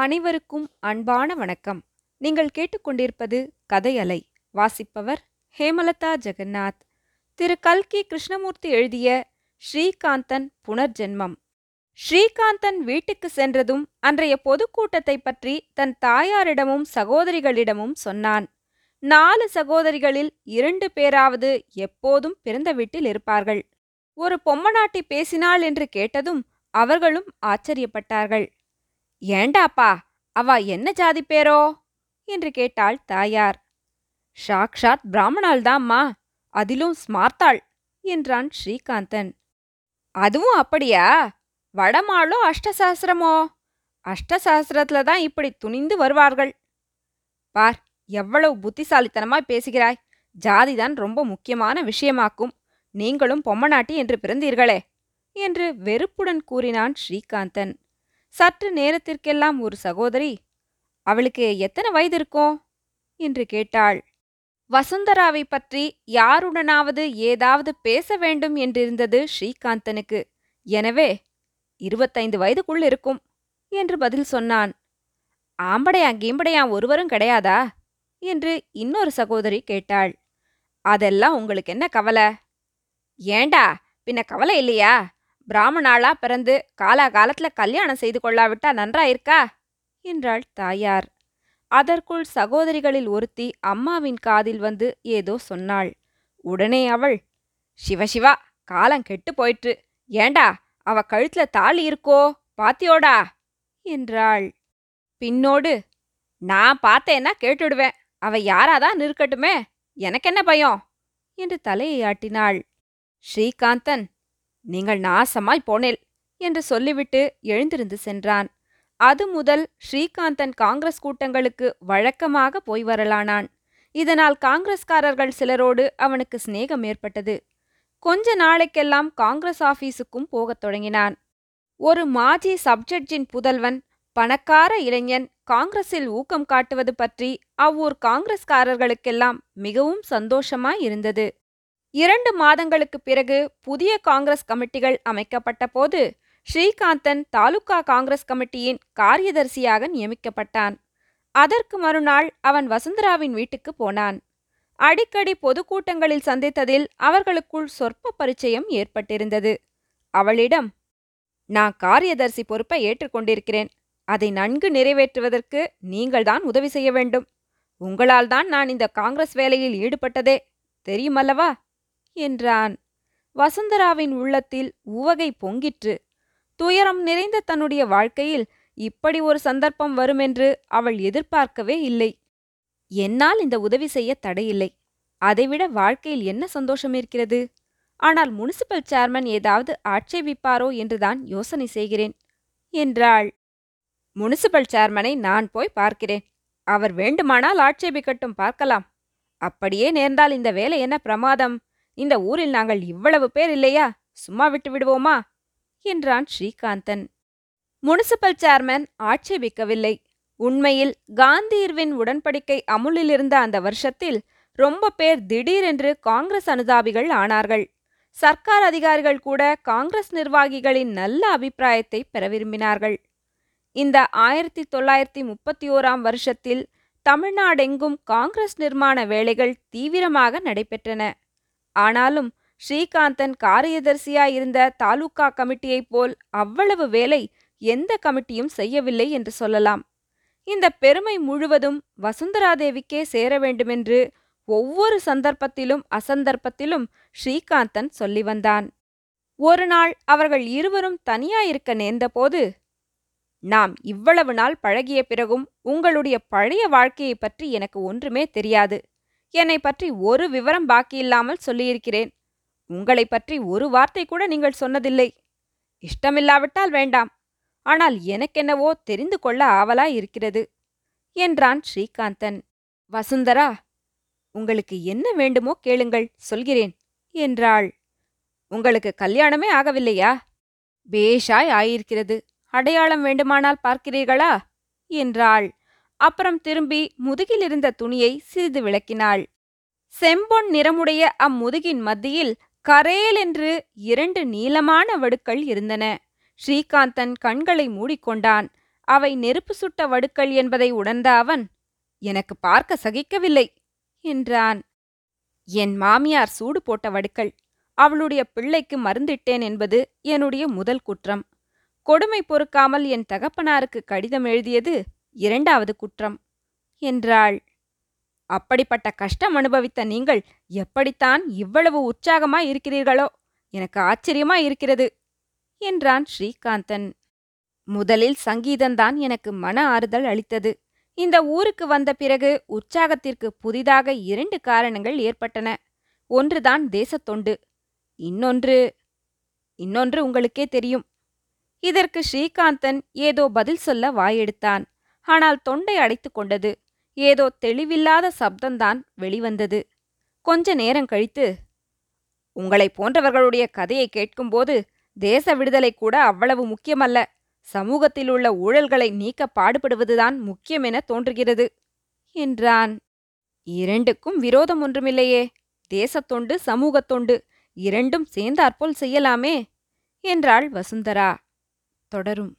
அனைவருக்கும் அன்பான வணக்கம். நீங்கள் கேட்டுக்கொண்டிருப்பது கதையலை. வாசிப்பவர் ஹேமலதா ஜெகநாத். திரு. கல்கி கிருஷ்ணமூர்த்தி எழுதிய ஸ்ரீகாந்தன் புனர்ஜென்மம். ஸ்ரீகாந்தன் வீட்டுக்கு சென்றதும் அன்றைய பொதுக்கூட்டத்தை பற்றி தன் தாயாரிடமும் சகோதரிகளிடமும் சொன்னான். நாலு சகோதரிகளில் இரண்டு பேராவது எப்போதும் பிறந்த வீட்டில் இருப்பார்கள். ஒரு பொம்மநாட்டி பேசினாள் என்று கேட்டதும் அவர்களும் ஆச்சரியப்பட்டார்கள். ஏண்டாப்பா அவ என்ன ஜாதி பேரோ? என்று கேட்டாள் தாயார். சாக்ஷாத் பிராமணாள்தாம்மா அதிலும் ஸ்மார்த்தாள் என்றான் ஸ்ரீகாந்தன். அதுவும் அப்படியா? வடமாளோ அஷ்டசாஸ்திரமோ? அஷ்டசாஸ்திரத்துல தான் இப்படி துணிந்து வருவார்கள். பார் எவ்வளவு புத்திசாலித்தனமாய் பேசுகிறாய். ஜாதிதான் ரொம்ப முக்கியமான விஷயமாக்கும். நீங்களும் பொம்மநாட்டி என்று பிறந்தீர்களே என்று வெறுப்புடன் கூறினான் ஸ்ரீகாந்தன். சற்று நேரத்திற்கெல்லாம் ஒரு சகோதரி அவளுக்கு எத்தனை வயது இருக்கும் என்று கேட்டாள். வசுந்தராவை பற்றி யாருடனாவது ஏதாவது பேச வேண்டும் என்றிருந்தது ஸ்ரீகாந்தனுக்கு. எனவே இருபத்தைந்து வயதுக்குள் இருக்கும் என்று பதில் சொன்னான். ஆம்படையா கீம்படையா ஒருவரும் கிடையாதா? என்று இன்னொரு சகோதரி கேட்டாள். அதெல்லாம் உங்களுக்கு என்ன கவலை? ஏண்டா பின்ன கவலை இல்லையா? பிராமணாளா பிறந்து காலாகாலத்துல கல்யாணம் செய்து கொள்ளாவிட்டா நன்றாயிருக்கா? என்றாள் தாயார். அதற்குள் சகோதரிகளில் ஒருத்தி அம்மாவின் காதில் வந்து ஏதோ சொன்னாள். உடனே அவள் சிவசிவா காலம் கெட்டு போயிற்று. ஏண்டா அவ கழுத்துல தாலி இருக்கோ? பாத்தியோடா? என்றாள். பின்னோடு நான் பார்த்தேன்னா கேட்டுடுவேன். அவ யாராதான் இருக்கட்டுமே எனக்கென்ன பயம்? என்று தலையை ஆட்டினாள். ஸ்ரீகாந்தன் நீங்கள் நாசமாய் போனேல் என்று சொல்லிவிட்டு எழுந்திருந்து சென்றான். அது முதல் ஸ்ரீகாந்தன் காங்கிரஸ் கூட்டங்களுக்கு வழக்கமாக போய் வரலானான். இதனால் காங்கிரஸ்காரர்கள் சிலரோடு அவனுக்கு சிநேகம் ஏற்பட்டது. கொஞ்ச நாளைக்கெல்லாம் காங்கிரஸ் ஆபீஸுக்கும் போகத் தொடங்கினான். ஒரு மாஜி சப்ஜட்ஜின் புதல்வன் பணக்கார இளைஞன் காங்கிரஸில் ஊக்கம் காட்டுவது பற்றி அவ்வூர் காங்கிரஸ்காரர்களுக்கெல்லாம் மிகவும் சந்தோஷமாய் இருந்தது. இரண்டு மாதங்களுக்குப் பிறகு புதிய காங்கிரஸ் கமிட்டிகள் அமைக்கப்பட்ட போது ஸ்ரீகாந்தன் தாலுகா காங்கிரஸ் கமிட்டியின் காரியதர்சியாக நியமிக்கப்பட்டான். அதற்கு மறுநாள் அவன் வசுந்தராவின் வீட்டுக்கு போனான். அடிக்கடி பொதுக்கூட்டங்களில் சந்தித்ததில் அவர்களுக்குள் சொற்ப பரிச்சயம் ஏற்பட்டிருந்தது. அவளிடம் நான் காரியதர்சி பொறுப்பை ஏற்றுக்கொண்டிருக்கிறேன் அதை நன்கு நிறைவேற்றுவதற்கு நீங்கள்தான் உதவி செய்ய வேண்டும். உங்களால் தான் நான் இந்த காங்கிரஸ் வேலையில் ஈடுபட்டதே. தெரியுமல்லவா? என்றான். வசுந்தராவின் உள்ளத்தில் உவகை பொங்கிற்று. துயரம் நிறைந்த தன்னுடைய வாழ்க்கையில் இப்படி ஒரு சந்தர்ப்பம் வருமென்று அவள் எதிர்பார்க்கவே இல்லை. என்னால் இந்த உதவி செய்ய தடையில்லை. அதைவிட வாழ்க்கையில் என்ன சந்தோஷம் இருக்கிறது? ஆனால் முனிசிபல் சேர்மன் ஏதாவது ஆட்சேபிப்பாரோ என்றுதான் யோசனை செய்கிறேன் என்றாள். முனிசிபல் சேர்மனை நான் போய் பார்க்கிறேன். அவர் வேண்டுமானால் ஆட்சேபிக்கட்டும் பார்க்கலாம். அப்படியே நேர்ந்தால் இந்த வேலை என்ன பிரமாதம்? இந்த ஊரில் நாங்கள் இவ்வளவு பேர் இல்லையா? சும்மா விட்டு விடுவோமா? என்றான் ஸ்ரீகாந்தன். Municipal chairman ஆட்சேபிக்கவில்லை. உண்மையில் காந்தீர்வின் உடன்படிக்கை அமுலில் இருந்த அந்த வருஷத்தில் ரொம்ப பேர் திடீரென்று காங்கிரஸ் அனுதாபிகள் ஆனார்கள். சர்க்கார் அதிகாரிகள் கூட காங்கிரஸ் நிர்வாகிகளின் நல்ல அபிப்பிராயத்தை பெற விரும்பினார்கள். இந்த ஆயிரத்தி தொள்ளாயிரத்தி முப்பத்தி ஓராம் வருஷத்தில் தமிழ்நாடெங்கும் காங்கிரஸ் நிர்மாண வேலைகள் தீவிரமாக நடைபெற்றன. ஆனாலும் ஸ்ரீகாந்தன் காரியதர்சியாயிருந்த தாலுகா கமிட்டியைப் போல் அவ்வளவு வேலை எந்த கமிட்டியும் செய்யவில்லை என்று சொல்லலாம். இந்த பெருமை முழுவதும் வசுந்தராதேவிக்கே சேர வேண்டுமென்று ஒவ்வொரு சந்தர்ப்பத்திலும் அசந்தர்ப்பத்திலும் ஸ்ரீகாந்தன் சொல்லி வந்தான். ஒரு நாள் அவர்கள் இருவரும் தனியாயிருக்க நேர்ந்தபோது நாம் இவ்வளவு நாள் பழகிய பிறகும் உங்களுடைய பழைய வாழ்க்கையைப் பற்றி எனக்கு ஒன்றுமே தெரியாது. என்னை பற்றி ஒரு விவரம் பாக்கியில்லாமல் சொல்லியிருக்கிறேன். உங்களை பற்றி ஒரு வார்த்தை கூட நீங்கள் சொன்னதில்லை. இஷ்டமில்லாவிட்டால் வேண்டாம். ஆனால் எனக்கென்னவோ தெரிந்து கொள்ள ஆவலாய் இருக்கிறது என்றான் ஸ்ரீகாந்தன். வசுந்தரா உங்களுக்கு என்ன வேண்டுமோ கேளுங்கள் சொல்கிறேன் என்றாள். உங்களுக்கு கல்யாணமே ஆகவில்லையா? பேஷாய் ஆயிருக்கிறது. அடையாளம் வேண்டுமானால் பார்க்கிறீர்களா? என்றாள். அப்புறம் திரும்பி முதுகில் இருந்த துணியை சிறிது விளக்கினாள். செம்பொன் நிறமுடைய அம்முதுகின் மத்தியில் கரேல் என்று இரண்டு நீளமான வடுக்கள் இருந்தன. ஸ்ரீகாந்தன் கண்களை மூடிக்கொண்டான். அவை நெருப்பு சுட்ட வடுக்கள் என்பதை உணர்ந்த அவன் எனக்கு பார்க்க சகிக்கவில்லை என்றான். என் மாமியார் சூடு போட்ட வடுக்கள். அவளுடைய பிள்ளைக்கு மருந்திட்டேன் என்பது என்னுடைய முதல் குற்றம். கொடுமை பொறுக்காமல் என் தகப்பனாருக்கு கடிதம் எழுதியது இரண்டாவது குற்றம் என்றாள். அப்படிப்பட்ட கஷ்டம் அனுபவித்த நீங்கள் எப்படித்தான் இவ்வளவு உற்சாகமாய் இருக்கிறீர்களோ எனக்கு ஆச்சரியமாய் இருக்கிறது என்றான் ஸ்ரீகாந்தன். முதலில் சங்கீதந்தான் எனக்கு மன ஆறுதல் அளித்தது. இந்த ஊருக்கு வந்த பிறகு உற்சாகத்திற்கு புதிதாக இரண்டு காரணங்கள் ஏற்பட்டன. ஒன்றுதான் தேசத்தொண்டு இன்னொன்று இன்னொன்று உங்களுக்கே தெரியும். இதற்கு ஸ்ரீகாந்தன் ஏதோ பதில் சொல்ல வாயெடுத்தான். ஆனால் தொண்டை அடைத்து கொண்டது. ஏதோ தெளிவில்லாத சப்தந்தான் வெளிவந்தது. கொஞ்ச நேரம் கழித்து உங்களைப் போன்றவர்களுடைய கதையை கேட்கும்போது தேச விடுதலை கூட அவ்வளவு முக்கியமல்ல. சமூகத்தில் உள்ள ஊழல்களை நீக்க பாடுபடுவதுதான் முக்கியமென தோன்றுகிறது என்றான். இரண்டுக்கும் விரோதம் ஒன்றுமில்லையே. தேசத்தொண்டு சமூகத்தொண்டு இரண்டும் சேர்ந்தாற்போல் செய்யலாமே என்றாள் வசுந்தரா. தொடரும்.